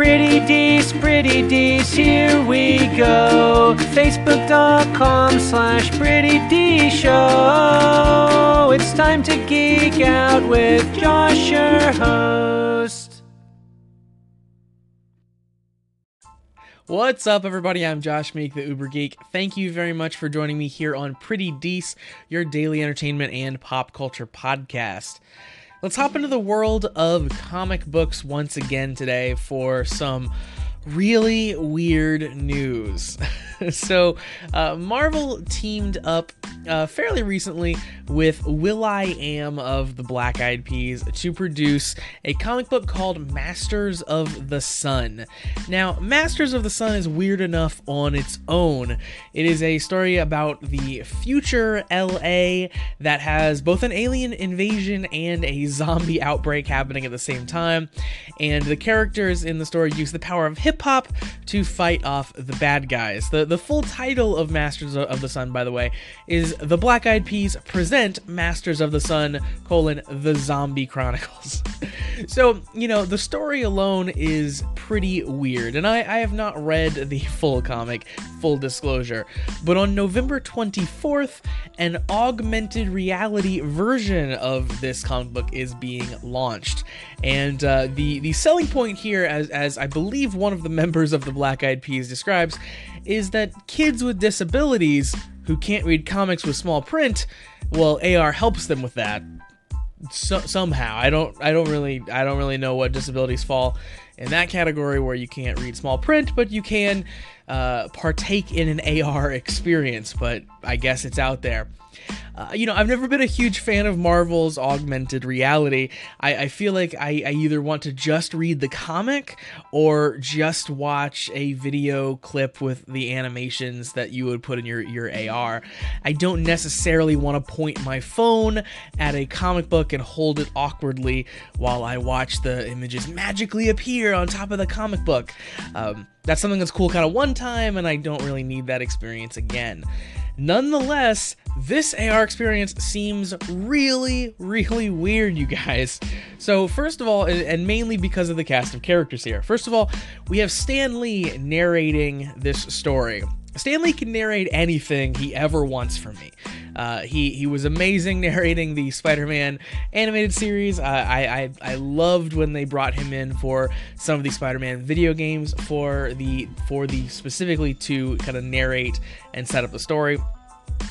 Pretty Dees, Pretty Dees, here we go. Facebook.com slash Pretty D Show. It's time to geek out with Josh, your host. What's up, everybody? I'm Josh Meek, the Uber Geek. Thank you very much for joining me here on Pretty Dees, your daily entertainment and pop culture podcast. Let's hop into the world of comic books once again today for some really weird news. so, uh, Marvel teamed up uh, fairly recently with will.i.am of the Black Eyed Peas to produce a comic book called Masters of the Sun. Now, Masters of the Sun is weird enough on its own. It is a story about the future LA that has both an alien invasion and a zombie outbreak happening at the same time, and the characters in the story use the power of hip hop to fight off the bad guys. The the full title of Masters of the Sun, by the way, is The Black Eyed Peas Present Masters of the Sun: colon The Zombie Chronicles. so you know the story alone is pretty weird, and I I have not read the full comic. Full disclosure, but on November 24th, an augmented reality version of this comic book is being launched, and uh, the the selling point here, as as I believe one of the members of the Black Eyed Peas describes, is that kids with disabilities who can't read comics with small print, well, AR helps them with that. So, somehow, I don't, I don't really, I don't really know what disabilities fall in that category where you can't read small print, but you can uh, partake in an AR experience. But I guess it's out there. Uh, you know, I've never been a huge fan of Marvel's augmented reality. I, I feel like I, I, either want to just read the comic or just watch a video clip with the animations that you would put in your, your AR. I don't necessarily want to point my phone at a comic book and hold it awkwardly while I watch the images magically appear on top of the comic book. Um, that's something that's cool kind of one time, and I don't really need that experience again. Nonetheless, this AR experience seems really, really weird, you guys. So, first of all, and mainly because of the cast of characters here, first of all, we have Stan Lee narrating this story. Stan Lee can narrate anything he ever wants from me. Uh, he he was amazing narrating the Spider-Man animated series. Uh, I, I I loved when they brought him in for some of the Spider-Man video games for the for the specifically to kind of narrate and set up the story.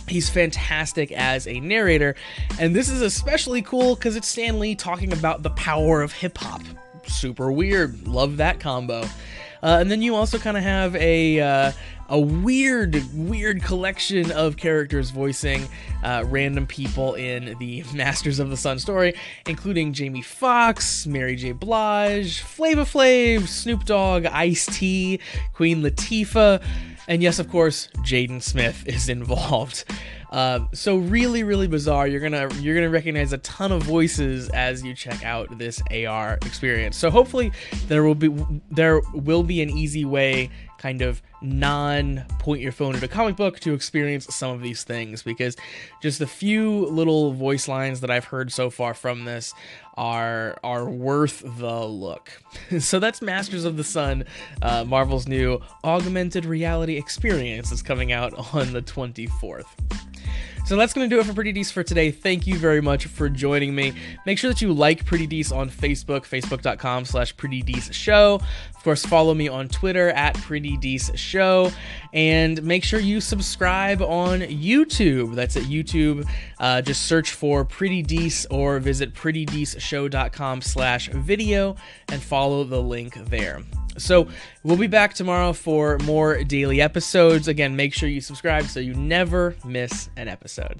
He's fantastic as a narrator, and this is especially cool because it's Stan Lee talking about the power of hip hop. Super weird. Love that combo. Uh, and then you also kind of have a uh, a weird, weird collection of characters voicing uh, random people in the Masters of the Sun story, including Jamie Foxx, Mary J. Blige, Flavor Flav, Snoop Dogg, Ice T, Queen Latifah, and yes, of course, Jaden Smith is involved. Uh, so really, really bizarre. You're gonna you're gonna recognize a ton of voices as you check out this AR experience. So hopefully there will be there will be an easy way, kind of non point your phone at a comic book to experience some of these things because just the few little voice lines that I've heard so far from this are are worth the look. so that's Masters of the Sun, uh, Marvel's new augmented reality experience is coming out on the 24th. So that's going to do it for Pretty Dees for today. Thank you very much for joining me. Make sure that you like Pretty Dees on Facebook, facebook.com slash Pretty Dees Show. Of course, follow me on Twitter at Pretty Dees Show. And make sure you subscribe on YouTube. That's at YouTube. Uh, just search for Pretty Dees or visit prettydeesshow.com slash video and follow the link there. So we'll be back tomorrow for more daily episodes. Again, make sure you subscribe so you never miss an episode.